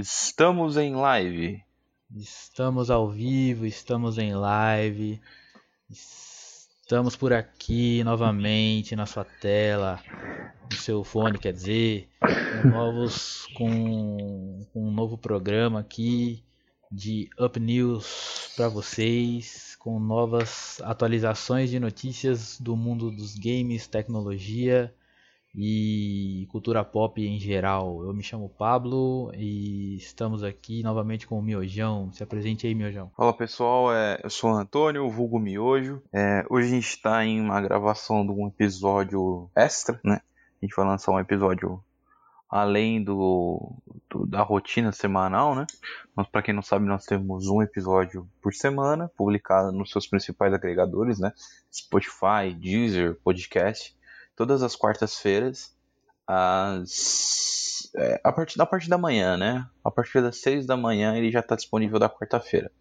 Estamos em live. Estamos ao vivo, estamos em live. Estamos por aqui novamente na sua tela, no seu fone, quer dizer, com novos com, com um novo programa aqui de Up News para vocês, com novas atualizações de notícias do mundo dos games, tecnologia e cultura pop em geral. Eu me chamo Pablo e estamos aqui novamente com o Miojão. Se apresente aí, Miojão. Fala pessoal, é, eu sou o Antônio, o vulgo Miojo. É, hoje a gente está em uma gravação de um episódio extra, né? A gente vai lançar um episódio além do, do da rotina semanal, né? Mas para quem não sabe, nós temos um episódio por semana, publicado nos seus principais agregadores, né? Spotify, Deezer, Podcast todas as quartas-feiras, às, é, a partir da parte da manhã, né? A partir das seis da manhã ele já está disponível da quarta-feira.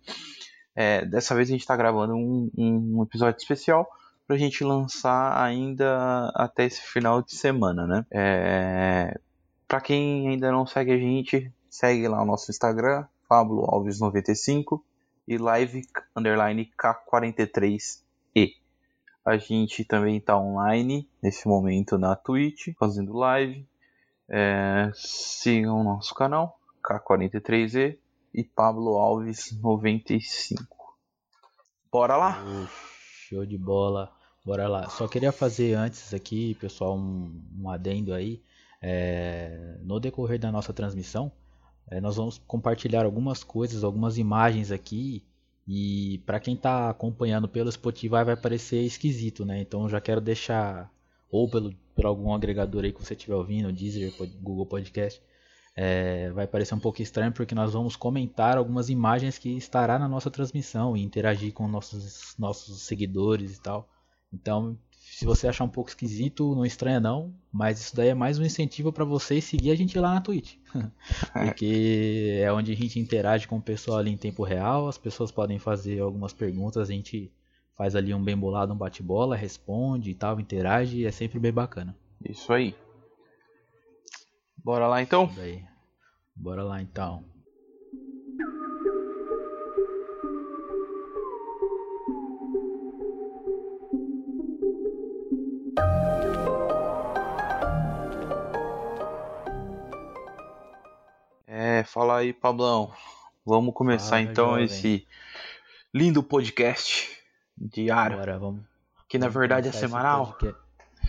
É, dessa vez a gente está gravando um, um, episódio especial para a gente lançar ainda até esse final de semana, né? É, para quem ainda não segue a gente, segue lá o nosso Instagram, Pablo Alves 95 e live underline K43E. A gente também está online nesse momento na Twitch, fazendo live. É, sigam o nosso canal, K43E e Pablo Alves 95. Bora lá? Show de bola. Bora lá. Só queria fazer antes aqui, pessoal, um, um adendo aí. É, no decorrer da nossa transmissão, é, nós vamos compartilhar algumas coisas, algumas imagens aqui e para quem está acompanhando pelo Spotify vai parecer esquisito, né? Então já quero deixar ou pelo por algum agregador aí que você estiver ouvindo, Deezer, Google Podcast, é, vai parecer um pouco estranho porque nós vamos comentar algumas imagens que estará na nossa transmissão e interagir com nossos nossos seguidores e tal. Então se você achar um pouco esquisito, não estranha não, mas isso daí é mais um incentivo para vocês seguir a gente lá na Twitch. Porque é onde a gente interage com o pessoal ali em tempo real, as pessoas podem fazer algumas perguntas, a gente faz ali um bem bolado, um bate-bola, responde e tal, interage e é sempre bem bacana. Isso aí. Bora lá então? Bora lá então. Fala aí, Pablão. Vamos começar ah, então esse lindo podcast diário. Bora, vamos. Que na verdade é semanal.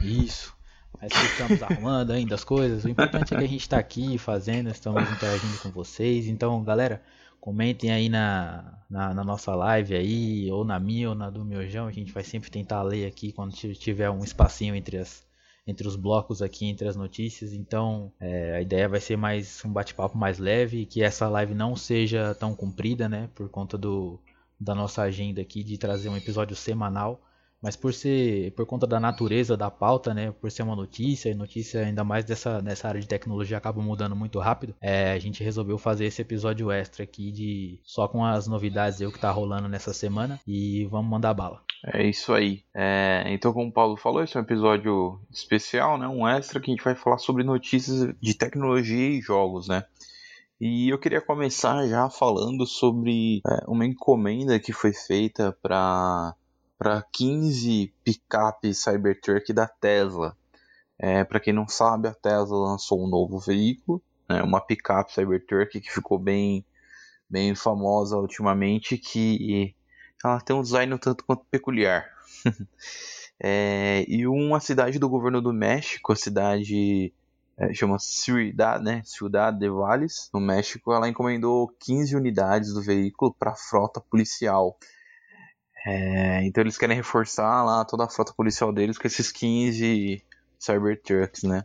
Isso. Mas estamos arrumando ainda as coisas. O importante é que a gente está aqui fazendo, estamos interagindo com vocês. Então, galera, comentem aí na, na, na, nossa live aí, ou na minha ou na do Miojão. A gente vai sempre tentar ler aqui quando tiver um espacinho entre as, entre os blocos aqui, entre as notícias. Então, é, a ideia vai ser mais um bate-papo mais leve, que essa live não seja tão comprida, né? Por conta do, da nossa agenda aqui de trazer um episódio semanal. Mas por ser, por conta da natureza da pauta, né, por ser uma notícia e notícia ainda mais dessa nessa área de tecnologia acaba mudando muito rápido, é, a gente resolveu fazer esse episódio extra aqui de só com as novidades eu que tá rolando nessa semana e vamos mandar bala. É isso aí. É, então, como o Paulo falou, esse é um episódio especial, né, um extra que a gente vai falar sobre notícias de tecnologia e jogos, né. E eu queria começar já falando sobre é, uma encomenda que foi feita para para 15 picapes Cybertruck da Tesla. É, para quem não sabe, a Tesla lançou um novo veículo, né, uma picape Cybertruck que ficou bem, bem famosa ultimamente, que ela tem um design um tanto quanto peculiar. é, e uma cidade do governo do México, a cidade é, chama Ciudad, né, Ciudad de Valles, no México, ela encomendou 15 unidades do veículo para a frota policial. É, então eles querem reforçar lá toda a frota policial deles com esses 15 Cybertrucks, né?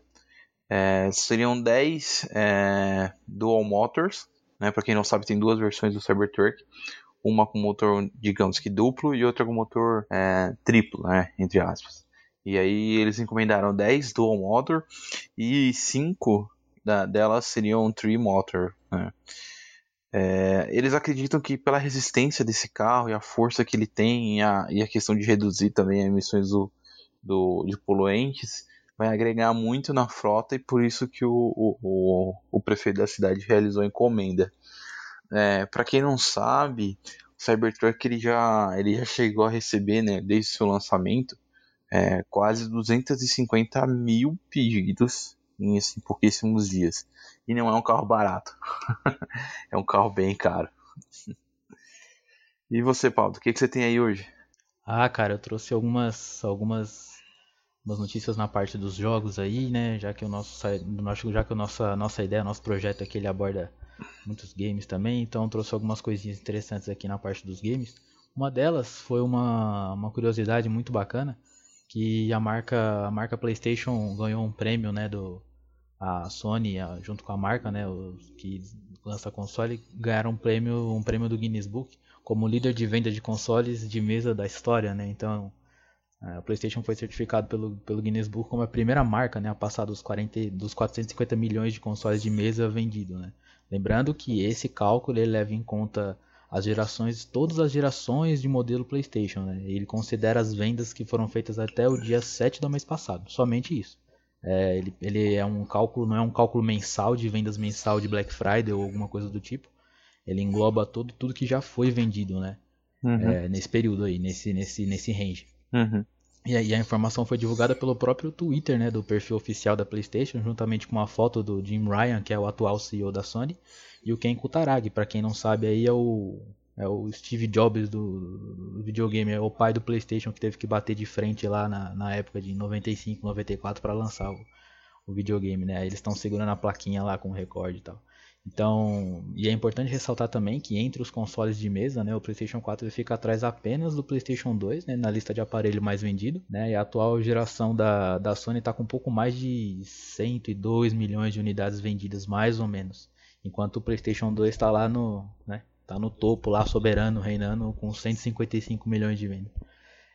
É, seriam 10 é, Dual Motors, né? Para quem não sabe, tem duas versões do Cybertruck. Uma com motor, digamos que duplo, e outra com motor é, triplo, né? Entre aspas. E aí eles encomendaram 10 Dual Motor e 5 da, delas seriam Tree Motor, né? É, eles acreditam que pela resistência desse carro e a força que ele tem e a, e a questão de reduzir também as emissões do, do, de poluentes, vai agregar muito na frota e por isso que o, o, o prefeito da cidade realizou a encomenda. É, para quem não sabe, o Cybertruck ele já, ele já chegou a receber, né, desde seu lançamento, é, quase 250 mil pedidos em assim, pouquíssimos dias. E não é um carro barato. é um carro bem caro. e você, Paulo, o que, que você tem aí hoje? Ah, cara, eu trouxe algumas algumas umas notícias na parte dos jogos aí, né? Já que o nosso já que a nossa nossa ideia, nosso projeto aqui ele aborda muitos games também, então trouxe algumas coisinhas interessantes aqui na parte dos games. Uma delas foi uma, uma curiosidade muito bacana, que a marca a marca PlayStation ganhou um prêmio, né, do a Sony a, junto com a marca, né, os que lança console ganharam um prêmio um prêmio do Guinness Book como líder de venda de consoles de mesa da história, né? Então a PlayStation foi certificado pelo, pelo Guinness Book como a primeira marca, né, a passar dos 40 dos 450 milhões de consoles de mesa vendidos, né? Lembrando que esse cálculo ele leva em conta as gerações, todas as gerações de modelo PlayStation. Né? Ele considera as vendas que foram feitas até o dia 7 do mês passado, somente isso. É, ele, ele, é um cálculo, não é um cálculo mensal de vendas mensal de Black Friday ou alguma coisa do tipo. Ele engloba todo, tudo que já foi vendido, né? Uhum. É, nesse período aí, nesse, nesse, nesse range. Uhum. E aí a informação foi divulgada pelo próprio Twitter, né, do perfil oficial da PlayStation, juntamente com uma foto do Jim Ryan, que é o atual CEO da Sony, e o Ken Kutaragi, para quem não sabe aí é o é o Steve Jobs do, videogame, é o pai do PlayStation que teve que bater de frente lá na, na época de 95, 94 para lançar o, o videogame, né? Aí eles estão segurando a plaquinha lá com o recorde e tal. Então, e é importante ressaltar também que entre os consoles de mesa, né, o PlayStation 4 fica atrás apenas do PlayStation 2, né, na lista de aparelho mais vendido, né, e a atual geração da, da Sony está com um pouco mais de 102 milhões de unidades vendidas, mais ou menos, enquanto o PlayStation 2 está lá no, né, tá no topo, lá soberano, reinando com 155 milhões de vendas.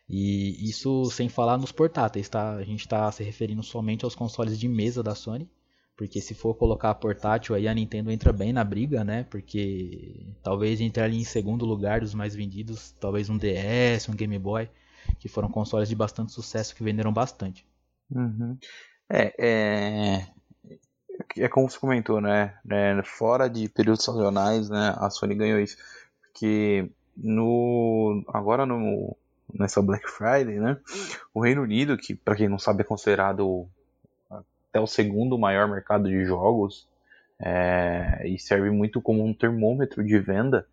E isso sem falar nos portáteis, tá? A gente está se referindo somente aos consoles de mesa da Sony porque se for colocar portátil aí a Nintendo entra bem na briga, né? Porque talvez entre ali em segundo lugar dos mais vendidos, talvez um DS, um Game Boy, que foram consoles de bastante sucesso que venderam bastante. Uhum. É, é, é como você comentou, né? É, fora de períodos sazonais, né? A Sony ganhou isso, porque no agora no nessa Black Friday, né? O Reino Unido, que para quem não sabe é considerado até o segundo maior mercado de jogos é, e serve muito como um termômetro de venda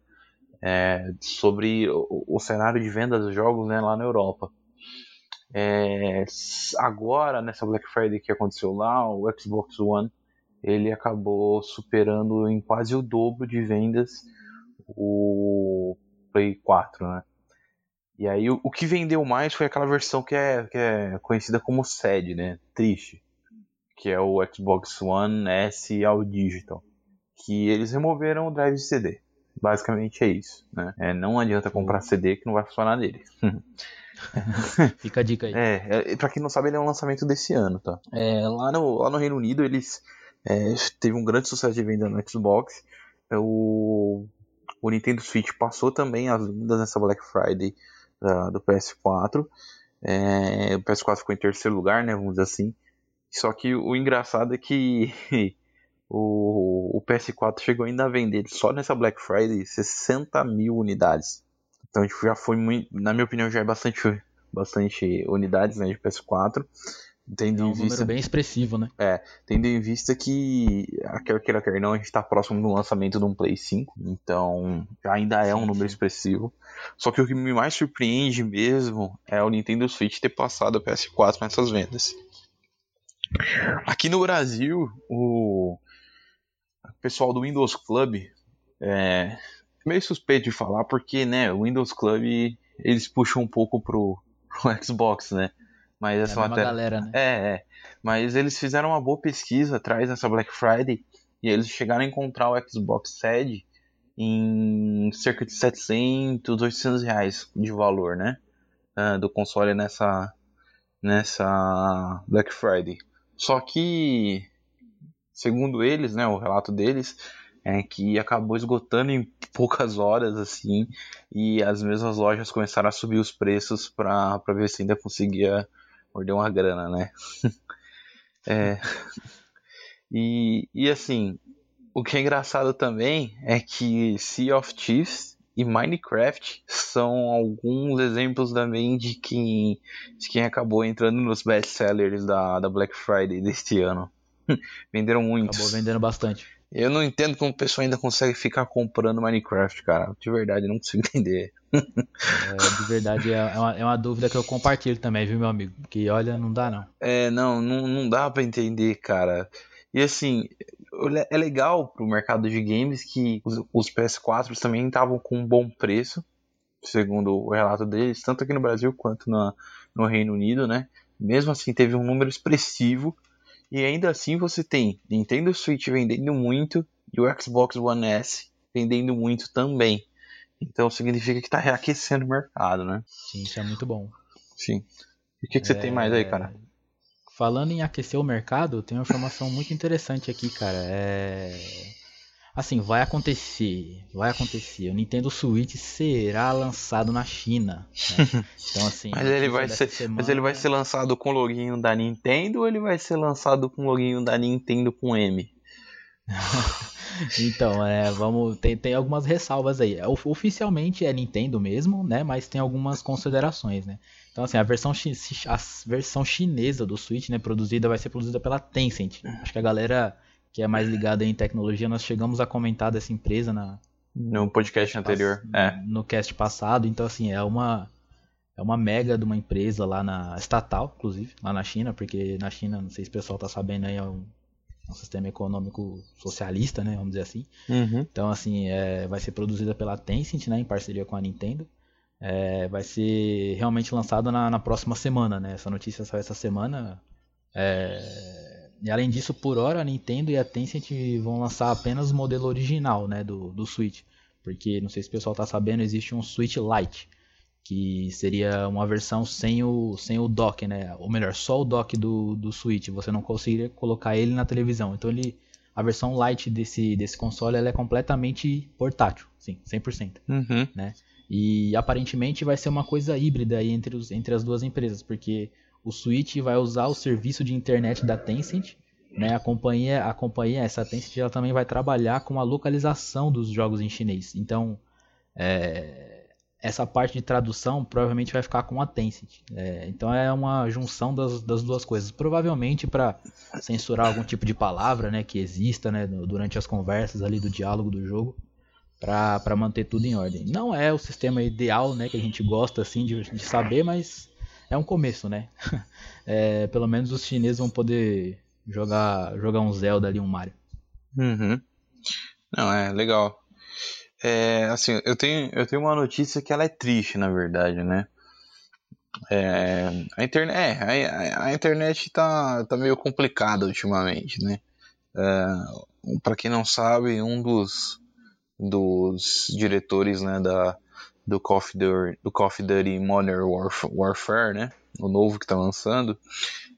é, sobre o, o, cenário de venda dos jogos né, lá na Europa. É, agora, nessa Black Friday que aconteceu lá, o Xbox One ele acabou superando em quase o dobro de vendas o Play 4, né? E aí o, o que vendeu mais foi aquela versão que é, que é conhecida como SED, né? Triste que é o Xbox One S All Digital, que eles removeram o drive de CD. Basicamente é isso, né? É, não adianta comprar CD que não vai funcionar nele. Fica a dica aí. É, é, pra quem não sabe, ele é um lançamento desse ano, tá? É, lá, no, lá no Reino Unido, eles é, teve um grande sucesso de venda no Xbox. É, o, o Nintendo Switch passou também as vendas nessa Black Friday da, do PS4. É, o PS4 ficou em terceiro lugar, né? Vamos dizer assim. Só que o engraçado é que o, o PS4 chegou ainda a vender só nessa Black Friday 60 mil unidades. Então tipo, já foi muito, na minha opinião, já é bastante, bastante unidades né, de PS4. Tendo é um número vista, bem expressivo, né? É, tendo em vista que, quer queira, quer não, a gente está próximo do lançamento de um Play 5, então ainda é sim, um número sim. expressivo. Só que o que me mais surpreende mesmo é o Nintendo Switch ter passado a PS4 nessas vendas. Aqui no Brasil, o pessoal do Windows Club é meio suspeito de falar porque, né, o Windows Club eles puxam um pouco pro, pro Xbox, né? Mas essa é matéria... galera, né? É, é. Mas eles fizeram uma boa pesquisa atrás dessa Black Friday e eles chegaram a encontrar o Xbox Sed em cerca de 700, 800 reais de valor, né? Uh, do console nessa nessa Black Friday. Só que, segundo eles, né, o relato deles, é que acabou esgotando em poucas horas, assim, e as mesmas lojas começaram a subir os preços para ver se ainda conseguia morder uma grana, né? É. E, e assim, o que é engraçado também é que Sea of Thieves e Minecraft são alguns exemplos também de quem, de quem acabou entrando nos best-sellers da, da Black Friday deste ano. Venderam muito. Acabou vendendo bastante. Eu não entendo como o pessoal ainda consegue ficar comprando Minecraft, cara. De verdade, não consigo entender. é, de verdade, é uma, é uma, dúvida que eu compartilho também, viu, meu amigo? Que olha, não dá não. É, não, não, não dá para entender, cara. E assim, é legal pro mercado de games que os, os PS4 também estavam com um bom preço, segundo o relato deles, tanto aqui no Brasil quanto na, no Reino Unido, né? Mesmo assim, teve um número expressivo. E ainda assim você tem Nintendo Switch vendendo muito e o Xbox One S vendendo muito também. Então significa que está reaquecendo o mercado, né? Sim, isso é muito bom. Sim. E o que, que você tem mais aí, cara? Falando em aquecer o mercado, tem uma informação muito interessante aqui, cara. É. Assim, vai acontecer, vai acontecer. O Nintendo Switch será lançado na China. Né? Então assim. mas ele vai ser, semana... mas ele vai ser lançado com o loginho da Nintendo ou ele vai ser lançado com o loginho da Nintendo com M? então, é, vamos tem, tem algumas ressalvas aí. Oficialmente é Nintendo mesmo, né? Mas tem algumas considerações, né? Então, assim, a versão, a versão chinesa do Switch, né, produzida, vai ser produzida pela Tencent. Acho que a galera que é mais ligada em tecnologia, nós chegamos a comentar dessa empresa na no podcast anterior, é. no cast passado. Então, assim, é uma é uma mega de uma empresa lá na estatal, inclusive, lá na China, porque na China, não sei se o pessoal tá sabendo aí, é um, é um sistema econômico socialista, né, vamos dizer assim. Uhum. Então, assim, é, vai ser produzida pela Tencent, né, em parceria com a Nintendo é, vai ser realmente lançado na, na, próxima semana, né? Essa notícia saiu essa semana. É, e além disso, por hora, a Nintendo e a Tencent vão lançar apenas o modelo original né, do, do Switch. Porque, não sei se o pessoal está sabendo, existe um Switch Lite, que seria uma versão sem o, sem o dock, né? Ou melhor, só o dock do, do Switch. Você não conseguiria colocar ele na televisão. Então, ele, a versão Lite desse, desse console é completamente portátil, sim, 100%. Uhum. Né? E aparentemente vai ser uma coisa híbrida aí entre, os, entre as duas empresas, porque o Switch vai usar o serviço de internet da Tencent, né? A companhia, a companhia, essa Tencent, ela também vai trabalhar com a localização dos jogos em chinês. Então, é, essa parte de tradução provavelmente vai ficar com a Tencent. É, então é uma junção das, das duas coisas. Provavelmente para censurar algum tipo de palavra, né, que exista, né, durante as conversas ali do diálogo do jogo para manter tudo em ordem. Não é o sistema ideal, né, que a gente gosta assim de, de saber, mas é um começo, né? É, pelo menos os chineses vão poder jogar jogar um Zelda ali, um Mario. Uhum. Não, é legal. É, assim, eu tenho, eu tenho uma notícia que ela é triste, na verdade, né? É, a, internet, é, a, a, internet tá, tá meio complicada ultimamente, né? É, para quem não sabe, um dos dos diretores né, da, do, Call of Duty, do Call of Duty Modern Warfare, né, o novo que está lançando,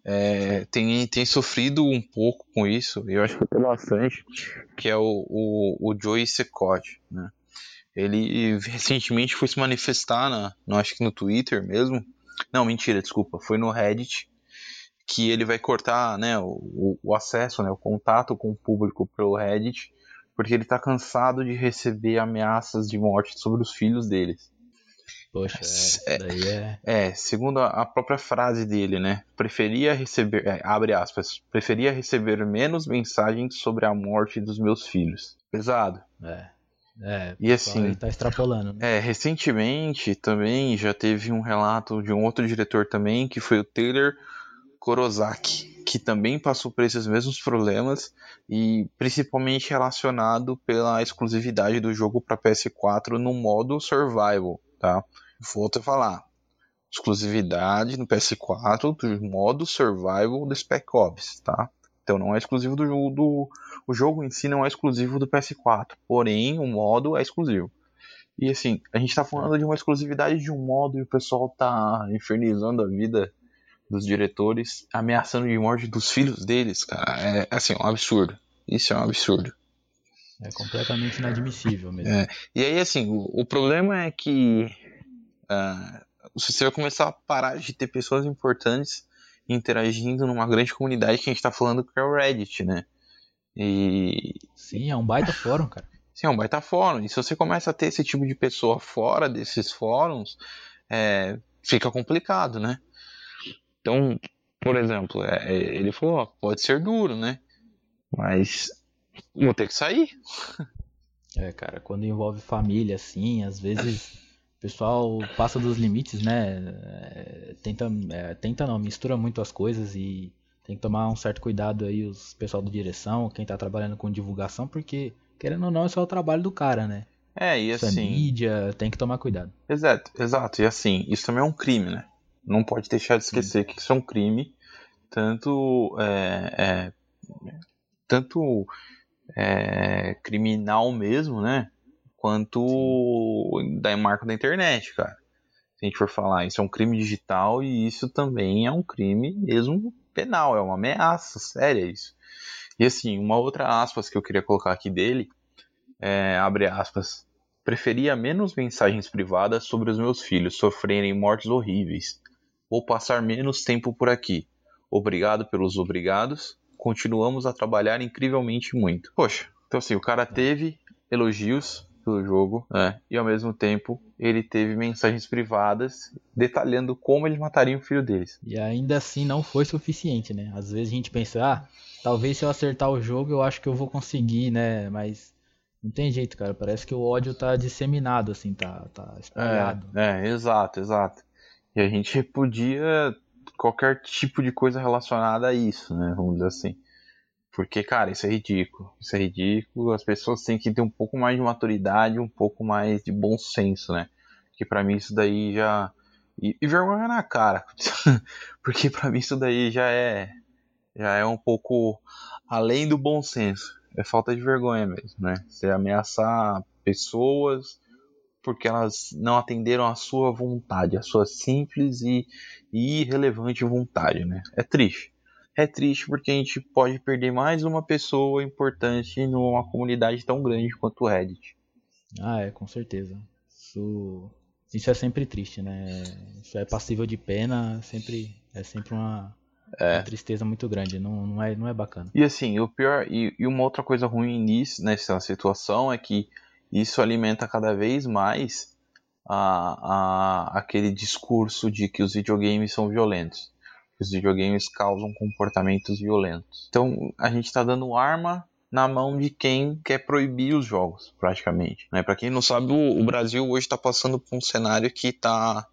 é, tem, tem sofrido um pouco com isso, eu acho que bastante, que é o, o, o Joey Secott, né. Ele recentemente foi se manifestar, na, no, acho que no Twitter mesmo, não, mentira, desculpa, foi no Reddit, que ele vai cortar né, o, o acesso, né, o contato com o público pelo Reddit, porque ele tá cansado de receber ameaças de morte sobre os filhos deles. Poxa, é, daí é... é segundo a própria frase dele, né? Preferia receber, é, abre aspas, preferia receber menos mensagens sobre a morte dos meus filhos. Pesado. É. É, e assim, tá extrapolando. Né? É, recentemente também já teve um relato de um outro diretor também, que foi o Taylor Korozaki, que também passou por esses mesmos problemas e principalmente relacionado pela exclusividade do jogo para PS4 no modo survival, tá? Volto a falar, exclusividade no PS4 do modo survival do Spec Ops, tá? Então não é exclusivo do jogo, do, o jogo em si não é exclusivo do PS4, porém o modo é exclusivo. E assim, a gente tá falando de uma exclusividade de um modo e o pessoal tá infernizando a vida dos diretores ameaçando de morte dos filhos deles, cara. É assim, um absurdo. Isso é um absurdo. É completamente inadmissível mesmo. É. E aí, assim, o, o problema é que uh, você vai começar a parar de ter pessoas importantes interagindo numa grande comunidade que a gente tá falando que é o Reddit, né? E. Sim, é um baita fórum, cara. Sim, é um baita fórum. E se você começa a ter esse tipo de pessoa fora desses fóruns, é, fica complicado, né? Então, por exemplo, é, é ele falou, ó, pode ser duro, né? Mas vou ter que sair. É, cara, quando envolve família, assim, às vezes o pessoal passa dos limites, né? É, tenta, é, tenta não, mistura muito as coisas e tem que tomar um certo cuidado aí os pessoal da direção, quem tá trabalhando com divulgação, porque querendo ou não, isso é o trabalho do cara, né? É, e isso assim. É mídia, tem que tomar cuidado. Exato, exato. E assim, isso também é um crime, né? Não pode deixar de esquecer Sim. que isso é um crime, tanto é, é tanto é, criminal mesmo, né? Quanto Sim. da marca da internet, cara. Se a gente for falar, isso é um crime digital e isso também é um crime mesmo penal, é uma ameaça séria isso. E assim, uma outra aspas que eu queria colocar aqui dele, é, abre aspas, preferia menos mensagens privadas sobre os meus filhos sofrerem mortes horríveis. Vou passar menos tempo por aqui. Obrigado pelos obrigados continuamos a trabalhar incrivelmente muito. Poxa, então assim, o cara teve elogios pelo jogo, né? E ao mesmo tempo ele teve mensagens privadas detalhando como ele mataria o filho deles. E ainda assim não foi suficiente, né? Às vezes a gente pensa, ah, talvez se eu acertar o jogo eu acho que eu vou conseguir, né? Mas não tem jeito, cara. Parece que o ódio tá disseminado, assim, tá, tá espalhado. É, é, exato, exato. E a gente podia qualquer tipo de coisa relacionada a isso, né? Vamos dizer assim. Porque, cara, isso é ridículo. Isso é ridículo. As pessoas têm que ter um pouco mais de maturidade, um pouco mais de bom senso, né? Que para mim isso daí já. E, e vergonha na cara. Porque para mim isso daí já é. Já é um pouco além do bom senso. É falta de vergonha mesmo, né? Você ameaçar pessoas porque elas não atenderam a sua vontade, a sua simples e, e irrelevante vontade, né? É triste. É triste porque a gente pode perder mais uma pessoa importante numa comunidade tão grande quanto o Reddit. Ah, é, com certeza. Isso, isso é sempre triste, né? Isso é passível de pena, sempre é sempre uma, é. uma tristeza muito grande, não, não, é, não é bacana. E assim, o pior, e, e uma outra coisa ruim nisso, nessa situação é que isso alimenta cada vez mais a, a, aquele discurso de que os videogames são violentos, que os videogames causam comportamentos violentos. Então a gente está dando arma na mão de quem quer proibir os jogos, praticamente. Né? Para quem não sabe, o, o Brasil hoje está passando por um cenário que está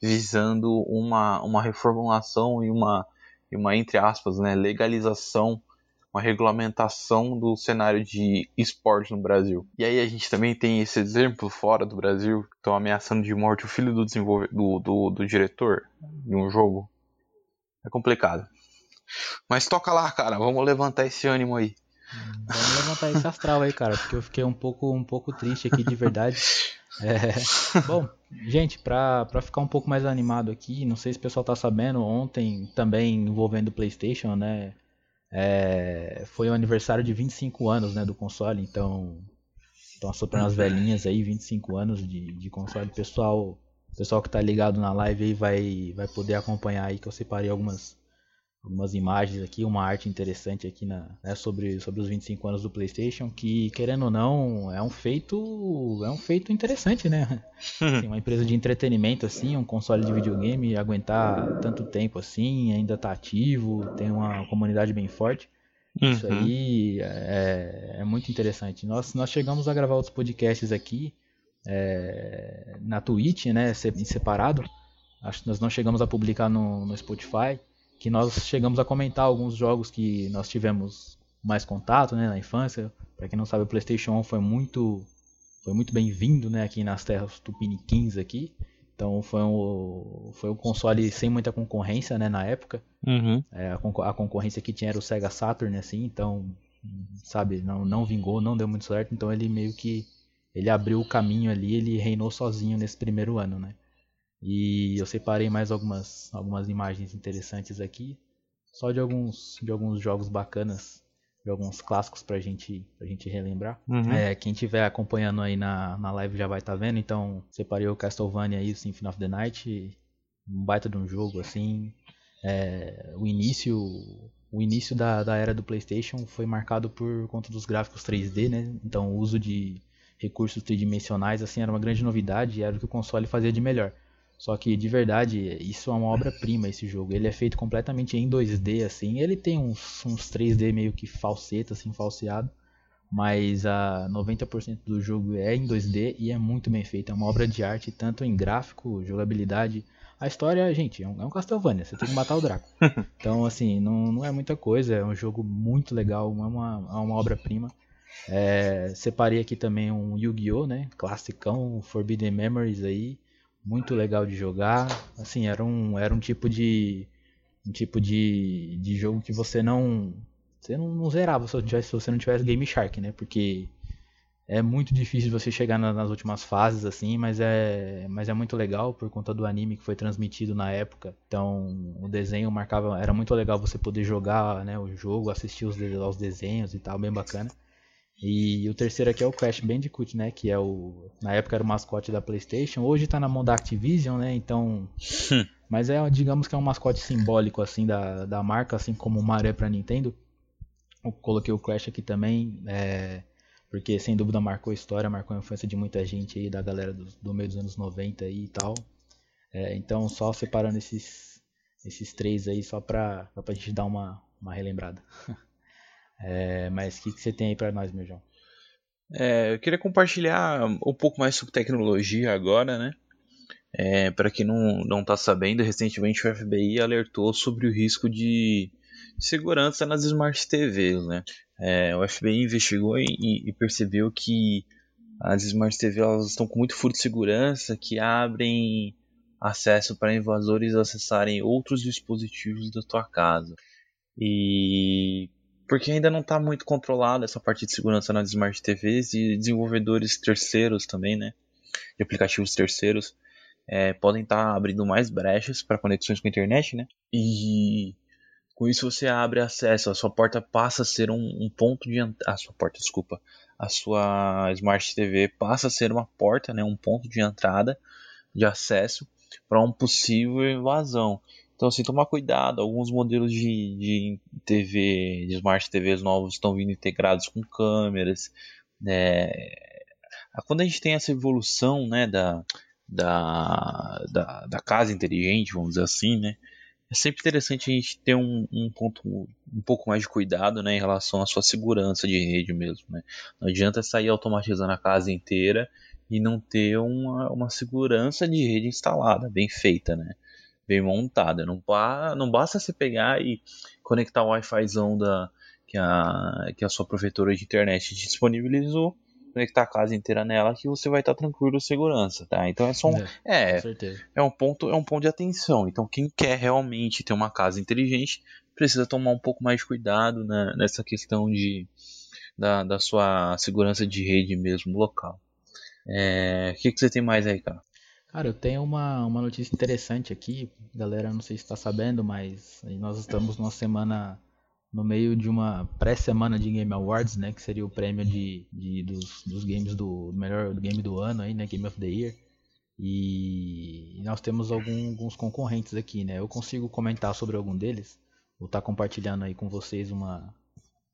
visando uma, uma reformulação e uma, e uma, entre aspas, né, legalização uma regulamentação do cenário de esporte no Brasil. E aí a gente também tem esse exemplo fora do Brasil, estão ameaçando de morte o filho do, do, do, do diretor de um jogo. É complicado. Mas toca lá, cara, vamos levantar esse ânimo aí. Vamos levantar esse astral aí, cara, porque eu fiquei um pouco, um pouco triste aqui de verdade. É... Bom, gente, pra, pra ficar um pouco mais animado aqui, não sei se o pessoal tá sabendo, ontem também envolvendo o PlayStation, né? É, foi o aniversário de 25 anos né, do console, então estão assoprando as velhinhas aí, 25 anos de, de console. Pessoal, pessoal que tá ligado na live aí vai, vai poder acompanhar aí que eu separei algumas algumas imagens aqui, uma arte interessante aqui na, né, sobre, sobre os 25 anos do PlayStation, que querendo ou não é um feito é um feito interessante, né? Assim, uma empresa de entretenimento assim, um console de videogame aguentar tanto tempo assim, ainda tá ativo, tem uma comunidade bem forte. Isso uhum. aí é, é, muito interessante. Nós, nós chegamos a gravar outros podcasts aqui é, na Twitch, né, em separado. Acho que nós não chegamos a publicar no, no Spotify que nós chegamos a comentar alguns jogos que nós tivemos mais contato né, na infância. Para quem não sabe, o PlayStation 1 foi muito foi muito bem-vindo né, aqui nas terras tupiniquins aqui. Então foi um, foi um console sem muita concorrência né, na época. Uhum. É, a, a, concorrência que tinha era o Sega Saturn, assim, então, sabe, não, não vingou, não deu muito certo. Então ele meio que ele abriu o caminho ali, ele reinou sozinho nesse primeiro ano, né? E eu separei mais algumas, algumas imagens interessantes aqui, só de alguns, de alguns jogos bacanas, de alguns clássicos pra gente, pra gente relembrar. Uhum. É, quem estiver acompanhando aí na, na live já vai estar tá vendo, então separei o Castlevania aí, o Symphony of the Night, um baita de um jogo, assim, é, o início o início da, da era do PlayStation foi marcado por conta dos gráficos 3D, né? Então o uso de recursos tridimensionais assim era uma grande novidade e era o que o console fazia de melhor. Só que de verdade, isso é uma obra-prima esse jogo. Ele é feito completamente em 2D assim. Ele tem uns, uns 3D meio que falseta assim, falseado, mas a 90% do jogo é em 2D e é muito bem feito. É uma obra de arte tanto em gráfico, jogabilidade, a história, gente, é um, é um Castlevania, você tem que matar o Draco. Então, assim, não, não é muita coisa, é um jogo muito legal, é uma, é uma obra-prima. É, separei aqui também um Yu-Gi-Oh, né? Classicão, Forbidden Memories aí, muito legal de jogar. Assim, era um, era um tipo de um tipo de, de jogo que você não você não, não zerava se, tivesse, se você não tivesse Game Shark, né? Porque é muito difícil você chegar na, nas últimas fases assim, mas é, mas é muito legal por conta do anime que foi transmitido na época. Então, o desenho marcava, era muito legal você poder jogar, né, o jogo, assistir os, aos desenhos e tal, bem bacana. E o terceiro aqui é o Crash Bandicoot, né, que é o na época era o mascote da PlayStation, hoje tá na mão da Activision, né? Então, mas é, digamos que é um mascote simbólico assim da, da marca, assim como o Mario é para Nintendo. Eu coloquei o Crash aqui também, é, porque sem dúvida marcou a história, marcou a infância de muita gente aí, da galera do, do meio dos anos 90 aí e tal. É, então só separando esses, esses três aí só pra, só pra gente dar uma, uma relembrada. é, mas o que, que você tem aí pra nós, meu João? É, eu queria compartilhar um pouco mais sobre tecnologia agora, né? É, para quem não, não tá sabendo, recentemente o FBI alertou sobre o risco de segurança nas Smart TVs, né? É, o FBI investigou e, e, percebeu que as Smart TVs estão com muito furo de segurança que abrem acesso para invasores acessarem outros dispositivos da tua casa. E porque ainda não está muito controlada essa parte de segurança nas Smart TVs e desenvolvedores terceiros também, né? De aplicativos terceiros é, podem estar tá abrindo mais brechas para conexões com a internet, né? E com isso você abre acesso, a sua porta passa a ser um, um ponto de a sua porta, desculpa, a sua Smart TV passa a ser uma porta, né, um ponto de entrada, de acesso para um possível invasão. Então assim, tomar cuidado, alguns modelos de, de TV, de Smart TVs novos estão vindo integrados com câmeras, né? Quando a gente tem essa evolução, né, da, da, da, da casa inteligente, vamos dizer assim, né, é sempre interessante a gente ter um, um, ponto um pouco mais de cuidado né, em relação à sua segurança de rede mesmo. Né? Não adianta sair automatizando a casa inteira e não ter uma, uma segurança de rede instalada, bem feita, né? Bem montada. Não, não basta você pegar e conectar o Wi-Fi da, que, a, que a sua provedora de internet disponibilizou conectar a casa inteira nela que você vai estar tranquilo segurança, tá? Então é só um, é, é, é um ponto é um ponto de atenção. Então quem quer realmente ter uma casa inteligente precisa tomar um pouco mais de cuidado né, nessa questão de da, da sua segurança de rede mesmo local. É, o que, que você tem mais aí, cara? Cara, eu tenho uma, uma notícia interessante aqui, galera, não sei se está sabendo, mas nós estamos numa semana no meio de uma pré-semana de Game Awards, né, que seria o prêmio de, de dos, dos, games do melhor game do ano aí, né, Game of the Year. E, e nós temos algum, alguns concorrentes aqui, né? Eu consigo comentar sobre algum deles. Vou estar tá compartilhando aí com vocês uma,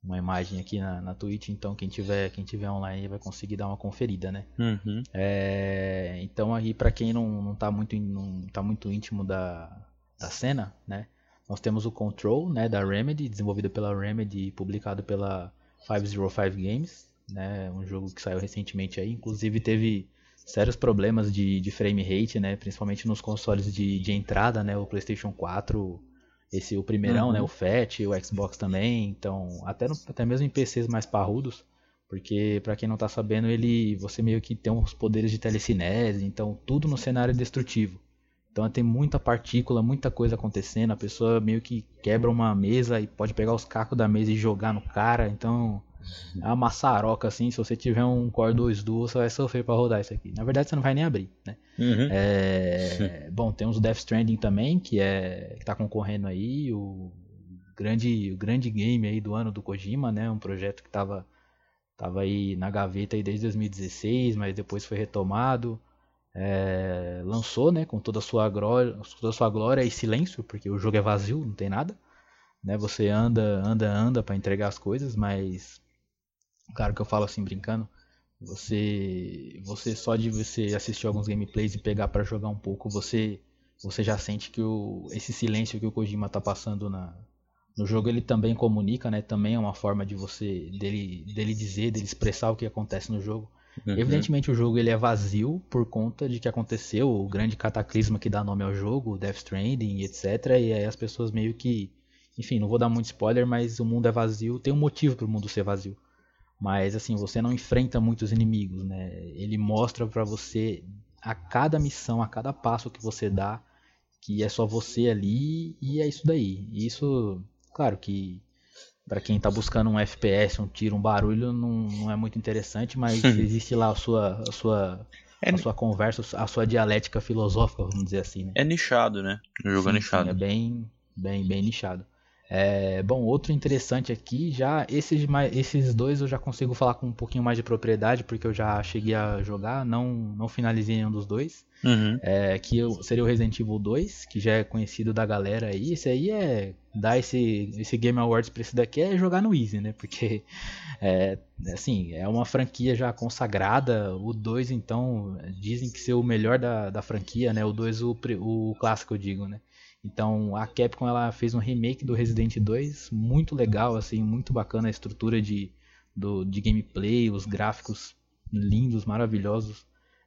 uma imagem aqui na, na Twitch, então quem tiver quem tiver online vai conseguir dar uma conferida, né? Uhum. É, então aí para quem não, não tá muito não tá muito íntimo da, da cena, né? Nós temos o Control, né, da Remedy, desenvolvido pela Remedy e publicado pela 505 Games, né, um jogo que saiu recentemente aí, inclusive teve sérios problemas de, de frame rate, né, principalmente nos consoles de, de entrada, né, o PlayStation 4, esse o primeirão, uhum. né, o Fat, o Xbox também, então até no, até mesmo em PCs mais parrudos, porque para quem não tá sabendo, ele você meio que tem uns poderes de telecinese, então tudo no cenário é destrutivo. Então tem muita partícula, muita coisa acontecendo. A pessoa meio que quebra uma mesa e pode pegar os cacos da mesa e jogar no cara. Então é uma maçaroca assim. Se você tiver um Core 2 Duo, você vai sofrer para rodar isso aqui. Na verdade, você não vai nem abrir, né? Uhum. É... Bom, temos o Death Stranding também, que é que tá concorrendo aí. O grande, o grande game aí do ano do Kojima, né? Um projeto que tava, tava aí na gaveta aí desde 2016, mas depois foi retomado. é, lançou, né, com toda a sua glória, toda a sua glória e silêncio, porque o jogo é vazio, não tem nada, né? Você anda, anda, anda para entregar as coisas, mas claro que eu falo assim brincando, você, você só de você assistir alguns gameplays e pegar para jogar um pouco, você, você já sente que o, esse silêncio que o Kojima tá passando na, no jogo ele também comunica, né? Também é uma forma de você dele, dele dizer, dele expressar o que acontece no jogo. Uhum. Evidentemente o jogo ele é vazio por conta de que aconteceu o grande cataclisma que dá nome ao jogo, Death Stranding, etc. E aí as pessoas meio que, enfim, não vou dar muito spoiler, mas o mundo é vazio, tem um motivo para o mundo ser vazio. Mas assim, você não enfrenta muitos inimigos, né? Ele mostra para você a cada missão, a cada passo que você dá, que é só você ali e é isso daí. E isso, claro que para quem tá buscando um FPS, um tiro, um barulho, não, não é muito interessante, mas existe lá a sua, a sua, é, a sua conversa, a sua dialética filosófica, vamos dizer assim, né? É nichado, né? O jogo é sim, é nichado. Sim, é bem, bem, bem nichado. É, bom, outro interessante aqui, já esses, esses dois eu já consigo falar com um pouquinho mais de propriedade, porque eu já cheguei a jogar, não, não finalizei nenhum dos dois. Uhum. É, que seria o Resident Evil 2, que já é conhecido da galera aí. Esse aí é. Dar esse, esse Game Awards pra esse daqui é jogar no Easy, né? Porque, é, assim, é uma franquia já consagrada. O 2, então, dizem que ser o melhor da, da franquia, né? O 2, o, o clássico, eu digo, né? Então a Capcom ela fez um remake do Resident 2 muito legal, assim, muito bacana a estrutura de, do, de gameplay, os gráficos lindos, maravilhosos.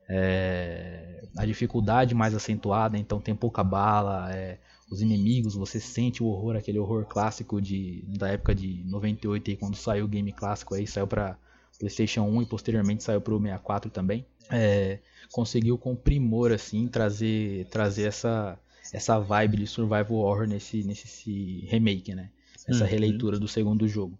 É, a dificuldade mais acentuada, então tem pouca bala, é, os inimigos, você sente o horror, aquele horror clássico de, da época de 98, aí, quando saiu o game clássico, aí saiu para PlayStation 1 e posteriormente saiu para o 64 também. É, conseguiu com primor assim trazer trazer essa essa vibe de survival horror nesse, nesse remake, né? Essa uhum. releitura do segundo jogo.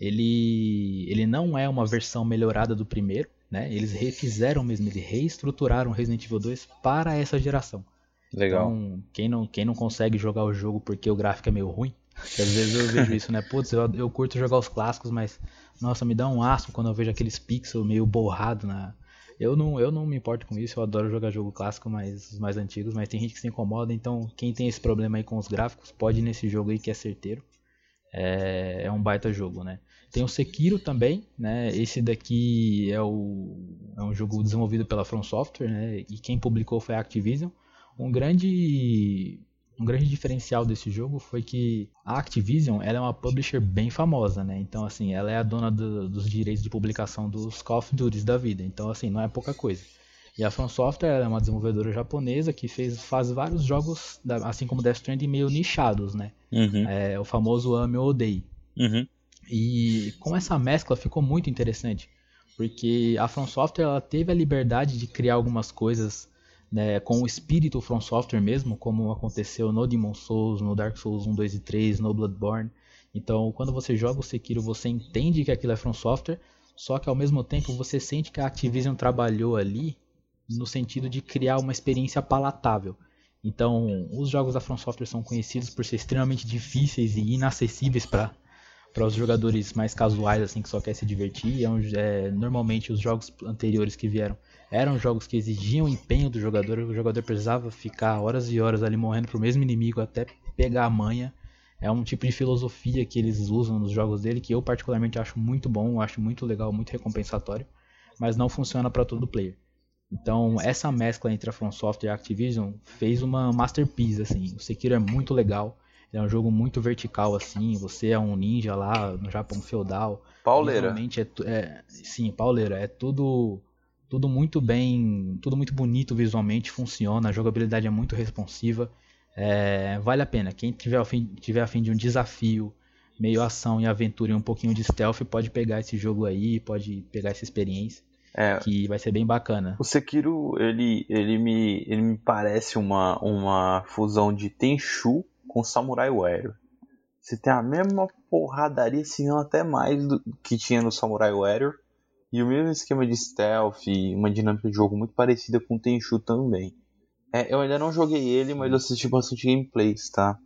Ele, ele não é uma versão melhorada do primeiro, né? Eles refizeram mesmo, eles reestruturaram Resident Evil 2 para essa geração. Legal. Então, quem não, quem não consegue jogar o jogo porque o gráfico é meio ruim, às vezes eu vejo isso, né? Putz, eu, eu curto jogar os clássicos, mas nossa, me dá um asco quando eu vejo aqueles pixels meio borrado na, eu não, eu não me importo com isso, eu adoro jogar jogo clássico, mas os mais antigos, mas tem gente que se incomoda, então quem tem esse problema aí com os gráficos, pode ir nesse jogo aí que é certeiro. É, é um baita jogo, né? Tem o Sekiro também, né? Esse daqui é, o, é um jogo desenvolvido pela From Software, né? E quem publicou foi a Activision. Um grande um grande diferencial desse jogo foi que a Activision ela é uma publisher bem famosa, né? Então, assim, ela é a dona do, dos direitos de publicação dos Call of Duty da vida. Então, assim, não é pouca coisa. E a From Software é uma desenvolvedora japonesa que fez, faz vários jogos, assim como Death Stranding, meio nichados, né? Uhum. É, o famoso ame ou odeie. Uhum. E com essa mescla ficou muito interessante, porque a From Software ela teve a liberdade de criar algumas coisas né, com o espírito From Software mesmo, como aconteceu no Demon Souls, no Dark Souls 1, 2 e 3, no Bloodborne. Então, quando você joga o Sekiro, você entende que aquilo é From Software, só que ao mesmo tempo você sente que a Activision trabalhou ali no sentido de criar uma experiência palatável. Então, os jogos da From Software são conhecidos por ser extremamente difíceis e inacessíveis para para os jogadores mais casuais assim que só quer se divertir. É, é, normalmente os jogos anteriores que vieram eram jogos que exigiam empenho do jogador, o jogador precisava ficar horas e horas ali morrendo pro mesmo inimigo até pegar a manha. É um tipo de filosofia que eles usam nos jogos dele que eu particularmente acho muito bom, acho muito legal, muito recompensatório, mas não funciona para todo player. Então, essa mescla entre a From Software e a Activision fez uma masterpiece assim. O Sekiro é muito legal, é um jogo muito vertical assim, você é um ninja lá no Japão feudal. Pauleira. Realmente é, é sim, pauleira, é tudo tudo muito bem, tudo muito bonito visualmente, funciona, a jogabilidade é muito responsiva. É, vale a pena. Quem tiver a, fim, tiver a fim de um desafio, meio ação e aventura e um pouquinho de stealth, pode pegar esse jogo aí, pode pegar essa experiência. É, que vai ser bem bacana. O Sekiro, ele, ele, me, ele me parece uma, uma fusão de Tenchu com Samurai Warrior. Você tem a mesma porradaria, se não até mais do que tinha no Samurai Warrior. E o mesmo esquema de stealth, uma dinâmica de jogo muito parecida com o Tenchu também. É, eu ainda não joguei ele, mas eu assisti bastante gameplays, tá?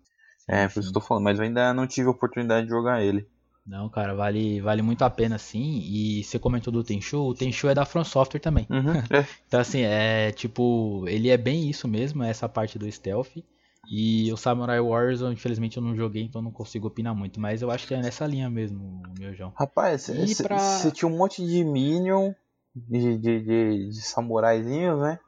É, por isso que eu tô falando, mas eu ainda não tive a oportunidade de jogar ele. Não, cara, vale, vale muito a pena sim. E você comentou do Tenchu, o Tenchu é da From Software também. Uhum, é. então assim, é tipo, ele é bem isso mesmo, essa parte do stealth. E o Samurai Warriors, infelizmente, eu não joguei, então não consigo opinar muito. Mas eu acho que é nessa linha mesmo, meu João. Rapaz, você pra... tinha um monte de Minion, de, de, de, de samuraizinhos, né?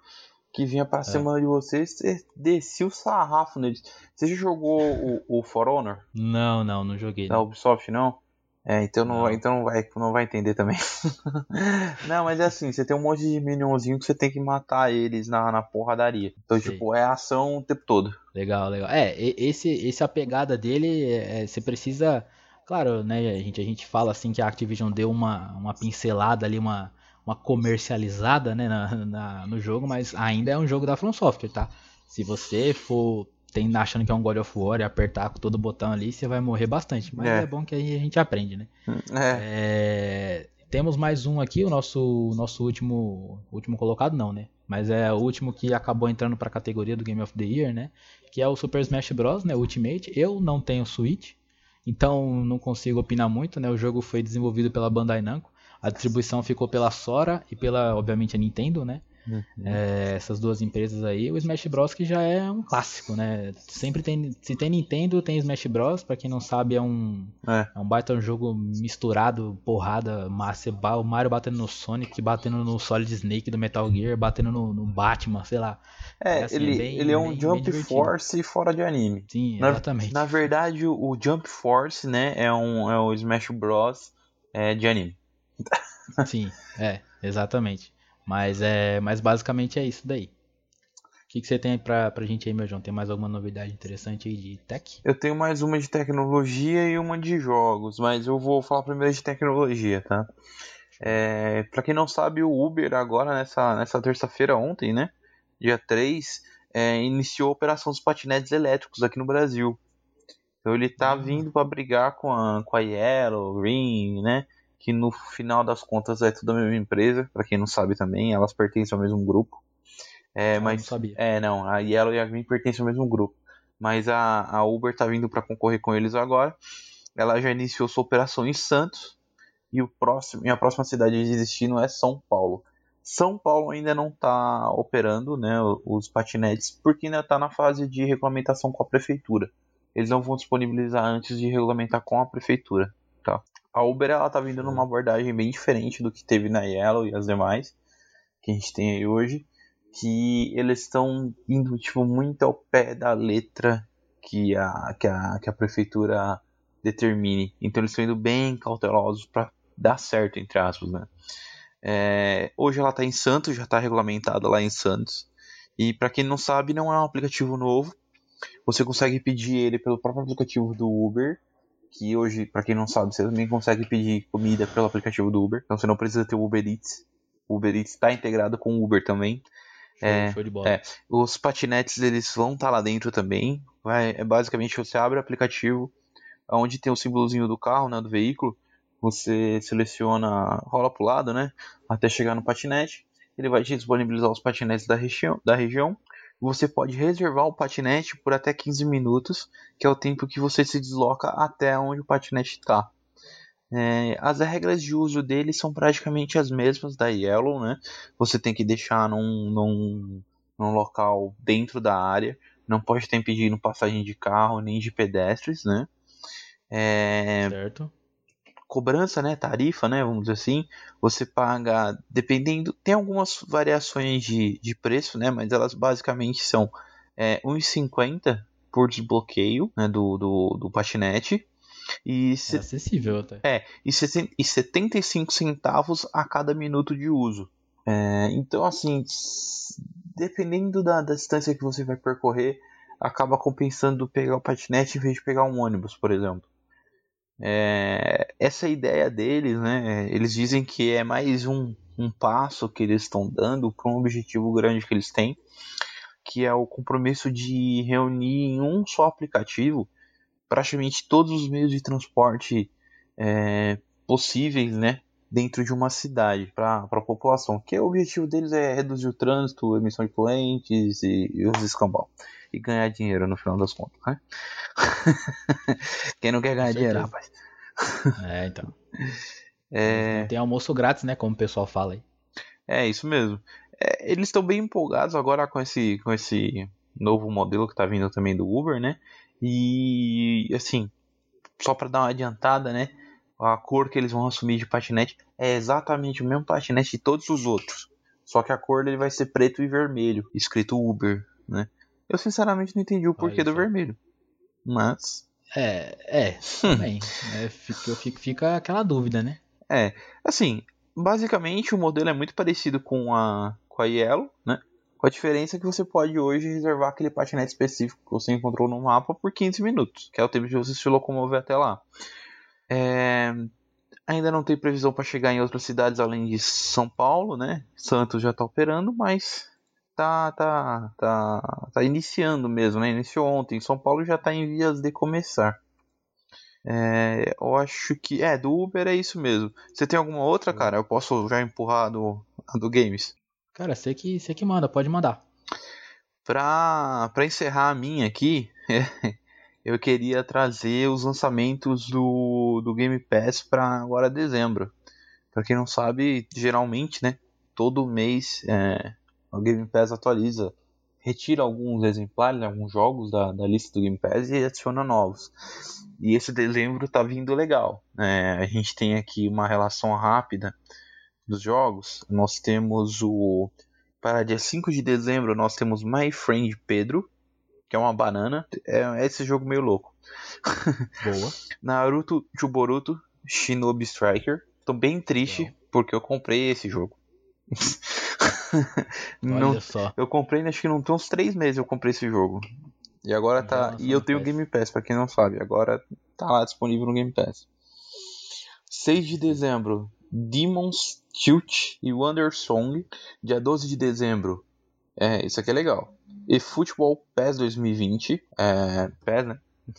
Que vinha pra é. cima de você você descia o sarrafo neles. Você já jogou o, o For Honor? Não, não, não joguei. Da Ubisoft, não? É, então não, então não vai, não vai entender também. não, mas é assim, você tem um monte de minionzinho que você tem que matar eles na, na porradaria. Então, Sei. tipo, é ação o tempo todo. Legal, legal. É, esse, esse a pegada dele, é, é, você precisa. Claro, né, a gente, a gente fala assim que a Activision deu uma, uma pincelada ali, uma, uma comercializada né, na, na, no jogo, mas ainda é um jogo da From Software, tá? Se você for tem, achando que é um God of War e apertar com todo o botão ali, você vai morrer bastante. Mas é, é bom que aí a gente aprende, né? É. É, temos mais um aqui, o nosso, nosso último, último colocado, não, né? Mas é o último que acabou entrando para a categoria do Game of the Year, né? Que é o Super Smash Bros, né? Ultimate. Eu não tenho Switch, então não consigo opinar muito, né? O jogo foi desenvolvido pela Bandai Namco. A distribuição ficou pela Sora e pela, obviamente, a Nintendo, né? Uhum. É, essas duas empresas aí, o Smash Bros que já é um clássico, né? Sempre tem, se tem Nintendo, tem Smash Bros. Para quem não sabe, é um é. é um baita um jogo misturado, porrada, massa, o Mario batendo no Sonic, batendo no Solid Snake do Metal Gear, batendo no, no Batman, sei lá. É, é assim, ele, é bem, ele é um bem, Jump bem Force fora de anime. Sim, exatamente. Na, na verdade, o, o, Jump Force, né, é um é o Smash Bros é, de anime. Sim, é, exatamente. Mas é, mas basicamente é isso daí. O que, que você tem pra, pra gente aí, meu João? Tem mais alguma novidade interessante aí de tech? Eu tenho mais uma de tecnologia e uma de jogos, mas eu vou falar primeiro de tecnologia, tá? É, pra quem não sabe, o Uber agora, nessa, nessa terça-feira, ontem, né? Dia 3, é, iniciou a operação dos patinetes elétricos aqui no Brasil. Então ele tá uhum. vindo para brigar com a, com a Yellow, Ring, né? Que no final das contas é tudo a mesma empresa, para quem não sabe também, elas pertencem ao mesmo grupo. É, mas não sabia. é, não, a Yellow e a Green pertencem ao mesmo grupo. Mas a, a Uber tá vindo para concorrer com eles agora. Ela já iniciou sua operação em Santos e o próximo, e a próxima cidade de destino é São Paulo. São Paulo ainda não está operando né, os patinetes porque ainda está na fase de regulamentação com a prefeitura. Eles não vão disponibilizar antes de regulamentar com a prefeitura. A Uber ela tá vindo numa abordagem bem diferente do que teve na Yellow e as demais que a gente tem aí hoje, que eles estão indo tipo muito ao pé da letra que a que a, que a prefeitura determine. Então eles estão indo bem cautelosos para dar certo entre aspas, né? É, hoje ela está em Santos, já está regulamentada lá em Santos. E para quem não sabe, não é um aplicativo novo. Você consegue pedir ele pelo próprio aplicativo do Uber que hoje, para quem não sabe, você também consegue pedir comida pelo aplicativo do Uber. Então você não precisa ter o Uber Eats. O Uber Eats está integrado com o Uber também. Show, é, show de bola. É, os patinetes eles vão estar tá lá dentro também. Vai, é basicamente você abre o aplicativo, onde tem o símbolozinho do carro, né, do veículo. Você seleciona, rola para o lado, né, até chegar no patinete. Ele vai te disponibilizar os patinetes da região, da região você pode reservar o patinete por até 15 minutos, que é o tempo que você se desloca até onde o patinete está. É, as regras de uso dele são praticamente as mesmas da Yellow, né? Você tem que deixar num, num, num local dentro da área, não pode ter impedindo passagem de carro nem de pedestres, né? É, certo cobrança, né, tarifa, né, vamos dizer assim, você paga, dependendo, tem algumas variações de, de preço, né, mas elas basicamente são é, 1,50 por desbloqueio né, do, do, do patinete. E se, é acessível até. É, e, e 75 centavos a cada minuto de uso. É, então, assim, dependendo da, da distância que você vai percorrer, acaba compensando pegar o patinete em vez de pegar um ônibus, por exemplo. É, essa ideia deles, né? Eles dizem que é mais um, um passo que eles estão dando para um objetivo grande que eles têm, que é o compromisso de reunir em um só aplicativo praticamente todos os meios de transporte é, possíveis, né? Dentro de uma cidade para a população, que o objetivo deles é reduzir o trânsito, emissão de poluentes e, e os escambau e ganhar dinheiro no final das contas, né? Quem não quer ganhar dinheiro, rapaz? É, então. É, Tem almoço grátis, né? Como o pessoal fala aí. é isso mesmo. É, eles estão bem empolgados agora com esse, com esse novo modelo que tá vindo também do Uber, né? E assim, só para dar uma adiantada, né? A cor que eles vão assumir de patinete é exatamente o mesmo patinete de todos os outros. Só que a cor dele vai ser preto e vermelho, escrito Uber, né? Eu sinceramente não entendi o porquê Olha do vermelho. Mas, É, é, também. É, fica, fica, fica aquela dúvida, né? é, assim, basicamente o modelo é muito parecido com a com a Yellow, né? Com a diferença que você pode hoje reservar aquele patinete específico que você encontrou no mapa por 15 minutos, que é o tempo de você se locomover até lá. É, Ainda não tem previsão para chegar em outras cidades além de São Paulo, né? Santos já está operando, mas tá, tá, tá, tá iniciando mesmo, né? Iniciou ontem. São Paulo já está em vias de começar. É, eu acho que é do Uber é isso mesmo. Você tem alguma outra, cara? Eu posso já empurrar a do, a do Games. Cara, você que, você que manda, pode mandar. Pra, pra encerrar a minha aqui, eu queria trazer os lançamentos do, do Game Pass para agora dezembro. Pra quem não sabe, geralmente, né? Todo mês é, o Game Pass atualiza, retira alguns exemplares, né, alguns jogos da, da lista do Game Pass e adiciona novos. E esse dezembro tá vindo legal. né? a gente tem aqui uma relação rápida dos jogos. Nós temos o para dia 5 de dezembro nós temos My Friend Pedro, que é uma banana. É esse jogo meio louco. Boa. Naruto Chuboruto Shinobi Striker. Tô bem triste Legal. porque eu comprei esse jogo. Não, só. eu comprei, acho que não tem uns 3 meses eu comprei esse jogo. E agora tá. lançou E eu tenho PS. Game Pass, pra quem não sabe. Agora tá lá disponível no Game Pass. 6 de dezembro, Demon's Tilt e Wonder Song. Dia 12 de dezembro, é, isso aqui é legal. E Football PES 2020. É, PES, né?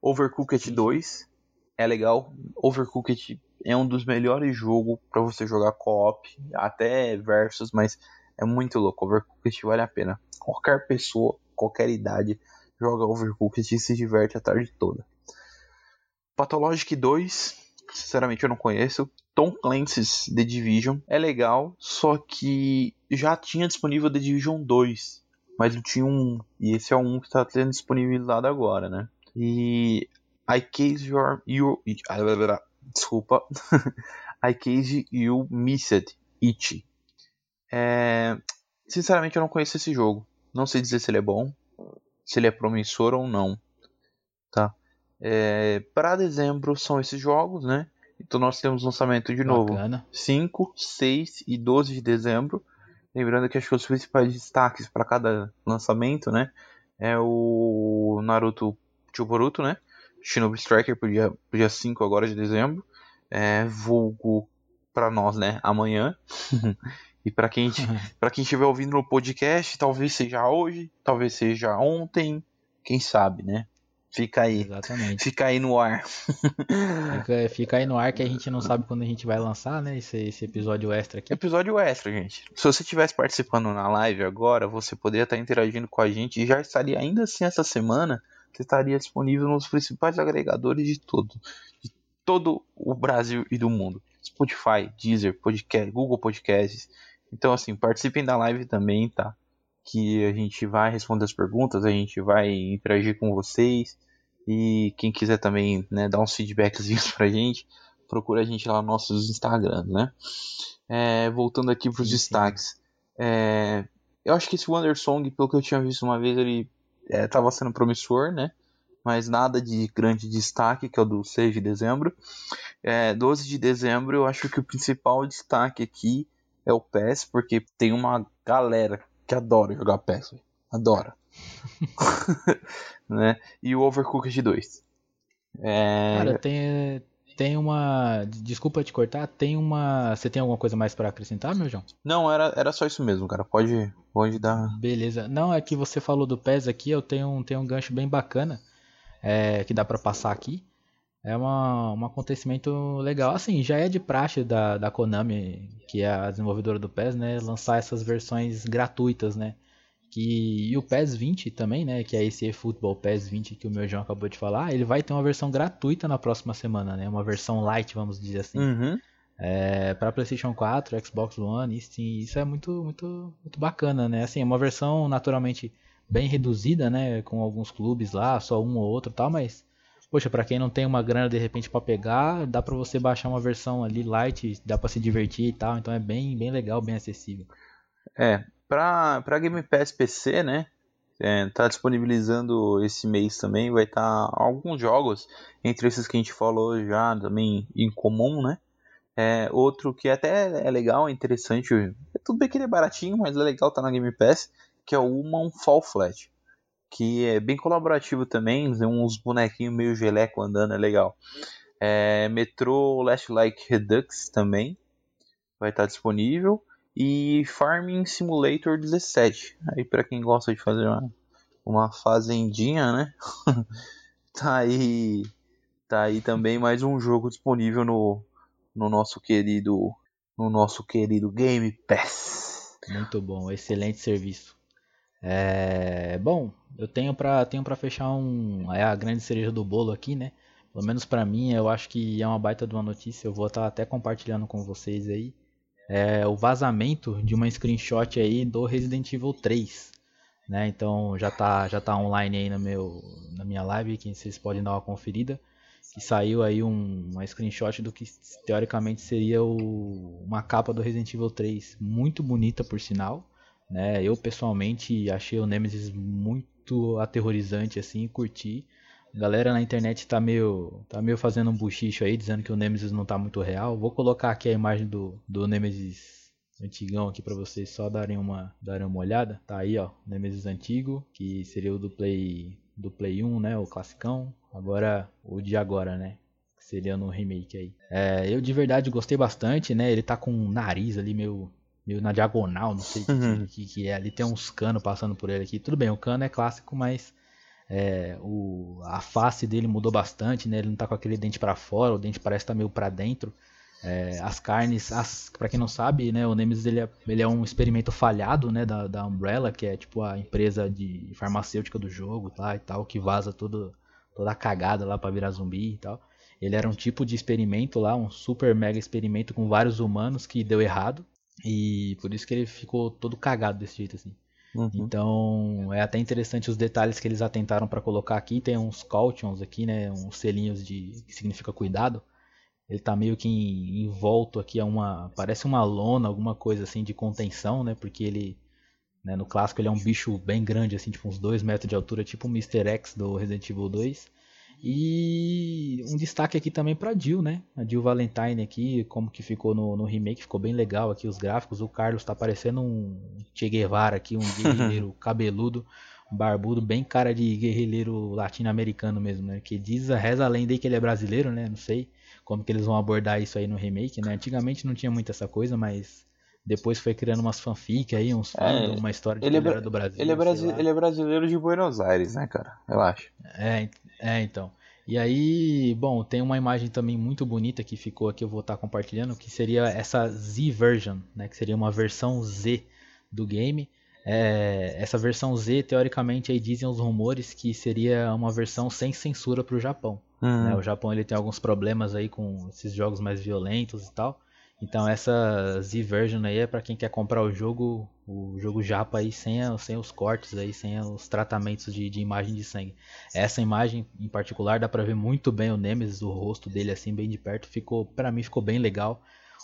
Overcooked Sim, sim. 2. É legal. Overcooked é um dos melhores jogos pra você jogar co-op, até versus, mas é muito louco. Overcooked vale a pena. Qualquer pessoa, qualquer idade, joga Overcooked e se diverte a tarde toda. Pathologic 2, sinceramente eu não conheço. Tom Clancy's The Division é legal, só que já tinha disponível The Division 2, mas não tinha um, e esse é um que está sendo disponibilizado agora, né? E I Case Your, you, desculpa, I Case You Missed It. É, sinceramente eu não conheço esse jogo, não sei dizer se ele é bom, se ele é promissor ou não, tá? É, para dezembro são esses jogos, né? Então nós temos lançamento de novo Bacana. 5, 6 e 12 de dezembro. Lembrando que acho que os principais destaques para cada lançamento, né? É o Naruto Chuboruto, né? Shinobi Striker pro dia, pro dia 5 agora de dezembro. É, vulgo para nós, né? Amanhã. e para quem para quem estiver ouvindo no podcast, talvez seja hoje, talvez seja ontem, quem sabe, né? Fica aí. Exatamente. Fica aí no ar. Fica, fica aí no ar que a gente não sabe quando a gente vai lançar, né? Esse, esse episódio extra aqui. Episódio extra, gente. Se você estivesse participando na live agora, você poderia estar interagindo com a gente e já estaria, ainda assim, essa semana, você estaria disponível nos principais agregadores de todo, de todo o Brasil e do mundo. Spotify, Deezer, podcast, Google Podcasts. Então, assim, participem da live também, tá? Que a gente vai responder as perguntas, a gente vai interagir com vocês. E quem quiser também né, dar uns feedbackzinhos pra gente, procura a gente lá nos nossos Instagrams, né? É, voltando aqui para os Sim, sim. destaques. É, eu acho que esse Wonder Song, pelo que eu tinha visto uma vez, ele estava sendo promissor, né? Mas nada de grande destaque, que é o do 6 de dezembro. É, 12 de dezembro, eu acho que o principal destaque aqui é o PES, porque tem uma galera que adora jogar PES. Adora. né? E o Overcooked 2. É, Cara, tem, tem uma. Desculpa te cortar, tem uma. Você tem alguma coisa mais pra acrescentar, meu João? Não, era, era só isso mesmo, cara. Pode, pode dar. Beleza. Não, é que você falou do PES aqui, eu tenho um, tenho um gancho bem bacana é, que dá pra passar aqui. É uma, um acontecimento legal. Assim, já é de praxe da, da Konami, que é a desenvolvedora do PES, né? Lançar essas versões gratuitas, né? Que, e o PES 20 também, né? Que é esse Football PES 20 que o meu João acabou de falar. Ele vai ter uma versão gratuita na próxima semana, né? Uma versão light, vamos dizer assim. Uhum. É, para PlayStation 4, Xbox One, isso, isso é muito, muito, muito bacana, né? Assim, é uma versão naturalmente bem reduzida, né? Com alguns clubes lá, só um ou outro, tal, mas poxa, para quem não tem uma grana de repente para pegar, dá para você baixar uma versão ali light, dá para se divertir e tal, então é bem, bem legal, bem acessível. É, pra, pra Game Pass PC, né? É, tá disponibilizando esse mês também, vai estar tá alguns jogos, entre esses que a gente falou já também em comum, né? É, outro que até é legal, é interessante, é tudo bem que ele é baratinho, mas é legal tá na Game Pass, que é o Human Fall Flat que é bem colaborativo também, uns bonequinhos meio geleco andando, é legal. É, Metro Last Like Redux também vai estar disponível e Farming Simulator 17. Aí para quem gosta de fazer uma, uma fazendinha, né? tá aí tá aí também mais um jogo disponível no, no nosso querido no nosso querido Game Pass. Muito bom, excelente serviço. É, bom, eu tenho para tenho para fechar um é a grande cereja do bolo aqui, né? Pelo menos para mim, eu acho que é uma baita de uma notícia. Eu vou estar tá até compartilhando com vocês aí. É o vazamento de uma screenshot aí do Resident Evil 3, né? Então já tá já tá online aí no meu na minha live, que vocês podem dar uma conferida. Que saiu aí um, uma screenshot do que teoricamente seria o, uma capa do Resident Evil 3, muito bonita por sinal. Né? Eu pessoalmente achei o Nemesis muito aterrorizante assim, curti. A galera na internet tá meio, tá meio fazendo um buchicho aí, dizendo que o Nemesis não tá muito real. Vou colocar aqui a imagem do, do Nemesis antigão aqui para vocês só darem uma, darem uma olhada. Tá aí, ó, Nemesis antigo, que seria o do Play do Play 1, né, o classicão. Agora o de agora, né, que seria no remake aí. É, eu de verdade gostei bastante, né? Ele tá com um nariz ali meio meio na diagonal, não sei o uhum. que, que, é. Ali tem uns canos passando por ele aqui. Tudo bem, o cano é clássico, mas é, o, a face dele mudou bastante, né? Ele não tá com aquele dente para fora, o dente parece estar tá meio para dentro. É, as carnes, as, para quem não sabe, né, o Nemesis ele é, ele é um experimento falhado, né, da, da Umbrella, que é tipo a empresa de farmacêutica do jogo, tá, e tal, que vaza tudo, toda a cagada lá para virar zumbi e tal. Ele era um tipo de experimento lá, um super mega experimento com vários humanos que deu errado. E por isso que ele ficou todo cagado desse jeito assim. Uhum. Então é até interessante os detalhes que eles atentaram para colocar aqui. Tem uns cautions aqui, né? Uns selinhos de que significa cuidado. Ele tá meio que envolto aqui a uma. Parece uma lona, alguma coisa assim de contenção, né? Porque ele. Né, no clássico ele é um bicho bem grande, assim, tipo uns 2 metros de altura, tipo o Mr. X do Resident Evil 2. E um destaque aqui também para Jill, né? A Jill Valentine aqui, como que ficou no, no remake, ficou bem legal aqui os gráficos. O Carlos tá parecendo um Che Guevara aqui, um guerrilheiro cabeludo, barbudo, bem cara de guerrilheiro latino-americano mesmo, né? Que diz, reza a lenda aí que ele é brasileiro, né? Não sei como que eles vão abordar isso aí no remake, né? Antigamente não tinha muito essa coisa, mas depois foi criando umas fanfic aí, uns é, uma história de ele, é, do Brasil. Ele é, brasi ele é brasileiro de Buenos Aires, né, cara? Relaxa. É, é, então. E aí, bom, tem uma imagem também muito bonita que ficou aqui, eu vou estar compartilhando, que seria essa Z version, né, que seria uma versão Z do game. É, essa versão Z, teoricamente, aí dizem os rumores que seria uma versão sem censura para o Japão. Uhum. Né? O Japão ele tem alguns problemas aí com esses jogos mais violentos e tal. Então essa Z-Version aí é para quem quer comprar o jogo, o jogo japa aí sem, sem os cortes aí, sem os tratamentos de, de imagem de sangue. Essa imagem em particular dá para ver muito bem o Nemesis, o rosto dele assim bem de perto, ficou para mim ficou bem legal.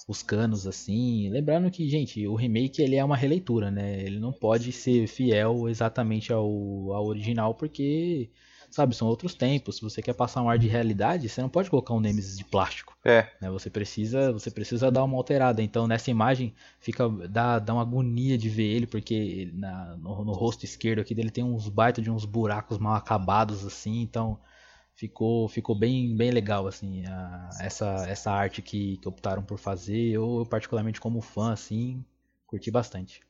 Os canos assim, lembrando que, gente, o remake ele é uma releitura, né? Ele não pode ser fiel exatamente ao, ao original porque Sabe, são outros tempos. Se você quer passar um ar de realidade, você não pode colocar um Nemesis de plástico. É. Né? Você precisa, você precisa dar uma alterada. Então nessa imagem fica dá, dá uma agonia de ver ele porque na, no, no rosto esquerdo aqui dele tem uns baita de uns buracos mal acabados assim. Então ficou ficou bem bem legal assim a, essa essa arte que, que optaram por fazer. Eu, eu particularmente como fã assim curti bastante.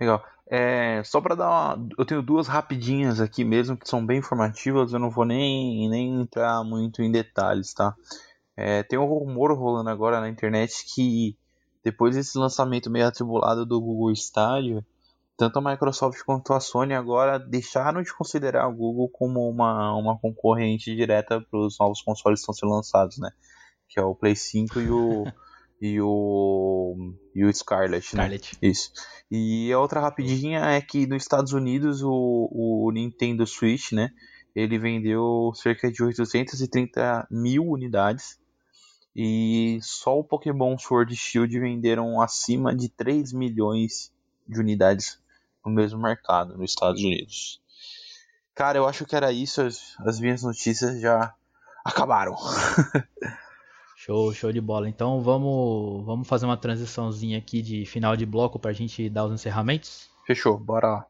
Legal. É, só para dar uma, eu tenho duas rapidinhas aqui mesmo que são bem informativas, eu não vou nem, nem entrar muito em detalhes, tá? É, tem um rumor rolando agora na internet que depois desse lançamento meio atribulado do Google Stadia, tanto a Microsoft quanto a Sony agora deixaram de considerar o Google como uma, uma concorrente direta para os novos consoles que estão sendo lançados, né? Que é o Play 5 e o e o e o Scarlet, Scarlet. Né? Isso. E a outra rapidinha é que nos Estados Unidos o, o Nintendo Switch, né? Ele vendeu cerca de 830 mil unidades e só o Pokémon Sword e Shield venderam acima de 3 milhões de unidades no mesmo mercado nos Estados Unidos. Cara, eu acho que era isso. As, as minhas notícias já acabaram. show, show de bola. Então vamos, vamos fazer uma transiçãozinha aqui de final de bloco para a gente dar os encerramentos? Fechou, bora lá.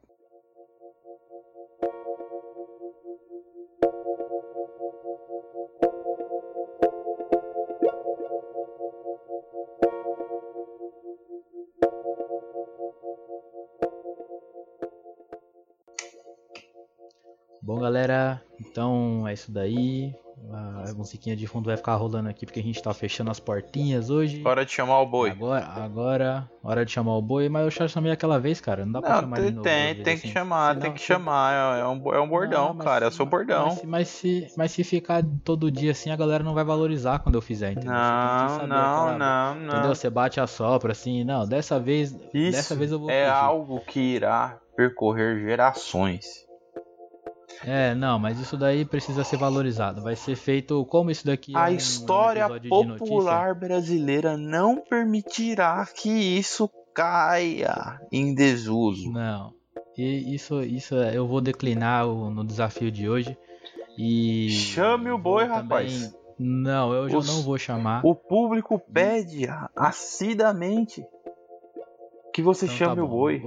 Bom, galera, então é isso daí. A musiquinha de fundo vai ficar rolando aqui porque a gente tá fechando as portinhas hoje. Hora de chamar o boi. Agora, agora hora de chamar o boi, mas eu já chamei aquela vez, cara. Não dá pra chamar tem, de novo. Tem, tem que assim. chamar, tem que chamar. É um, é um bordão, não, cara. Se, é seu bordão. Mas, mas, se, mas se ficar todo dia assim, a galera não vai valorizar quando eu fizer, entendeu? Não, não, aquela, não, não. Entendeu? Você bate a sopra assim, não, dessa vez. Isso dessa vez eu vou. É fugir. algo que irá percorrer gerações. É, não, mas isso daí precisa ser valorizado. Vai ser feito como isso daqui. É a um, história um popular brasileira não permitirá que isso caia em desuso. Não. E isso, isso eu vou declinar no desafio de hoje. E chame o boi, também... rapaz. Não, eu já não vou chamar. O público pede acidamente que você então, chame tá o boi.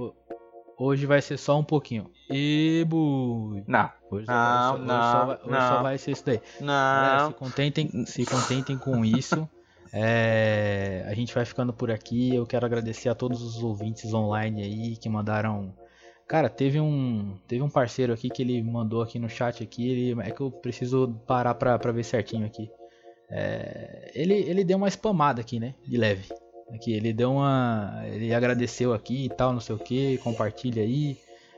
Hoje vai ser só um pouquinho. E bui. Não. Hoje, não, hoje, não, só, vai, hoje não. só vai ser isso daí. Não. É, se, contentem, se contentem com isso. É, a gente vai ficando por aqui. Eu quero agradecer a todos os ouvintes online aí que mandaram. Cara, teve um teve um parceiro aqui que ele mandou aqui no chat aqui. Ele, é que eu preciso parar pra, pra ver certinho aqui. É, ele, ele deu uma spamada aqui, né? De leve. Aqui, ele deu uma. Ele agradeceu aqui e tal, não sei o que. Compartilha aí.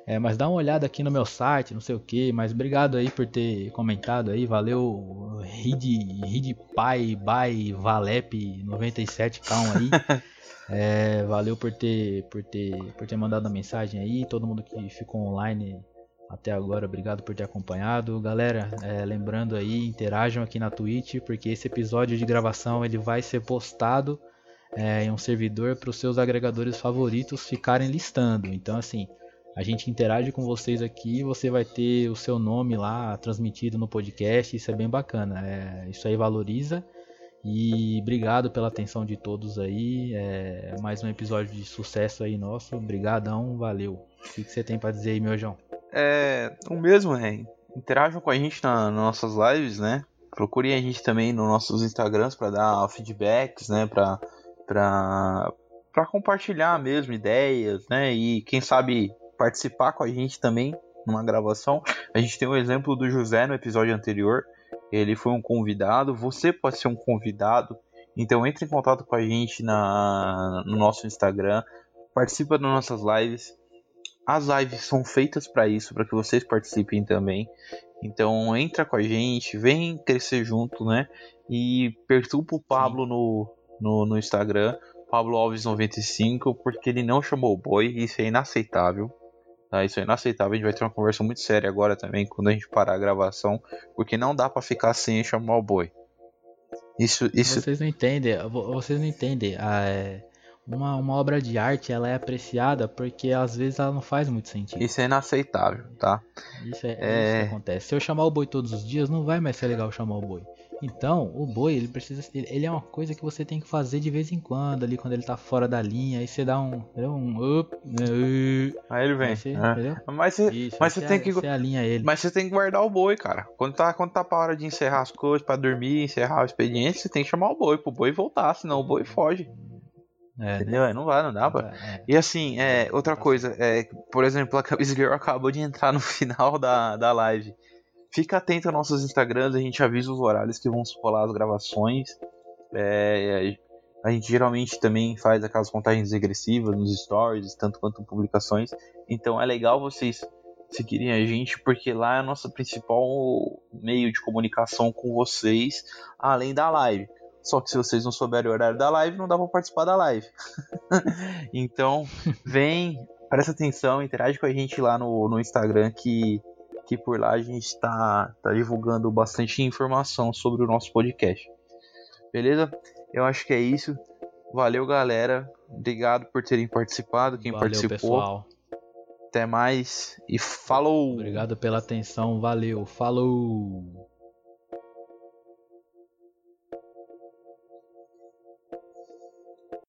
É, mas dá uma olhada aqui no meu site, não sei o que, mas obrigado aí por ter comentado aí, valeu Rid, Rid Pai, Bai, Valep 97 calma aí. é, valeu por ter, por ter, por ter mandado a mensagem aí, todo mundo que ficou online até agora, obrigado por ter acompanhado. Galera, é, lembrando aí, interajam aqui na Twitch, porque esse episódio de gravação ele vai ser postado é, em um servidor para os seus agregadores favoritos ficarem listando. Então, assim, a gente interage com vocês aqui, você vai ter o seu nome lá transmitido no podcast, isso é bem bacana. É, isso aí valoriza. E obrigado pela atenção de todos aí. É, mais um episódio de sucesso aí nosso. Obrigadão, valeu. O que, você tem para dizer aí, meu João? É o mesmo, né? Interajam com a gente na, nas nossas lives, né? Procurem a gente também nos nossos Instagrams para dar feedbacks, né? Para para compartilhar mesmo ideias, né? E quem sabe participar com a gente também numa gravação. A gente tem o um exemplo do José no episódio anterior. Ele foi um convidado, você pode ser um convidado. Então entre em contato com a gente na, no nosso Instagram, participa das nossas lives. As lives são feitas para isso, para que vocês participem também. Então entra com a gente, vem crescer junto, né? E perturba o Pablo no, no, no Instagram, Pablo Alves95, porque ele não chamou o boi, isso é inaceitável. Tá? Isso é inaceitável. A gente vai ter uma conversa muito séria agora também, quando a gente parar a gravação, porque não dá para ficar sem chamar o boi. Isso, isso... Vocês não entendem, vocês não entendem. Ah, é, uma, uma obra de arte ela é apreciada porque às vezes ela não faz muito sentido. Isso é inaceitável, tá? Isso é, é... é isso que acontece. Se eu chamar o boi todos os dias, não vai mais ser legal chamar o boi. Então, o boi, ele precisa. Ele é uma coisa que você tem que fazer de vez em quando, ali quando ele tá fora da linha. Aí você dá um. um up, uh, aí ele vem. Você, é. Mas você, Isso, mas você, tem que. Você alinha ele. Mas você tem que guardar o boi, cara. Quando tá, quando tá pra hora de encerrar as coisas, pra dormir, encerrar o expediente, você tem que chamar o boi pro boi voltar, senão o boi foge. É, né? Entendeu? Né? Não vai, não dá pra. É. E assim, é, outra coisa, é, por exemplo, a Camis Girl acabou de entrar no final da, da live. Fica atento aos nossos Instagrams, a gente avisa os horários que vão rolar as gravações. É, A gente geralmente também faz aquelas contagens regressivas nos stories, tanto quanto publicações. Então é legal vocês seguirem a gente, porque lá é a nossa principal meio de comunicação com vocês, além da live. Só que se vocês não souberem o horário da live, não dá pra participar da live. então, vem, presta atenção, interage com a gente lá no, no Instagram, que, que por lá a gente está tá divulgando bastante informação sobre o nosso podcast. Beleza? Eu acho que é isso. Valeu, galera. Obrigado por terem participado. Quem Valeu, participou. Pessoal. Até mais e falou! Obrigado pela atenção, valeu, falou!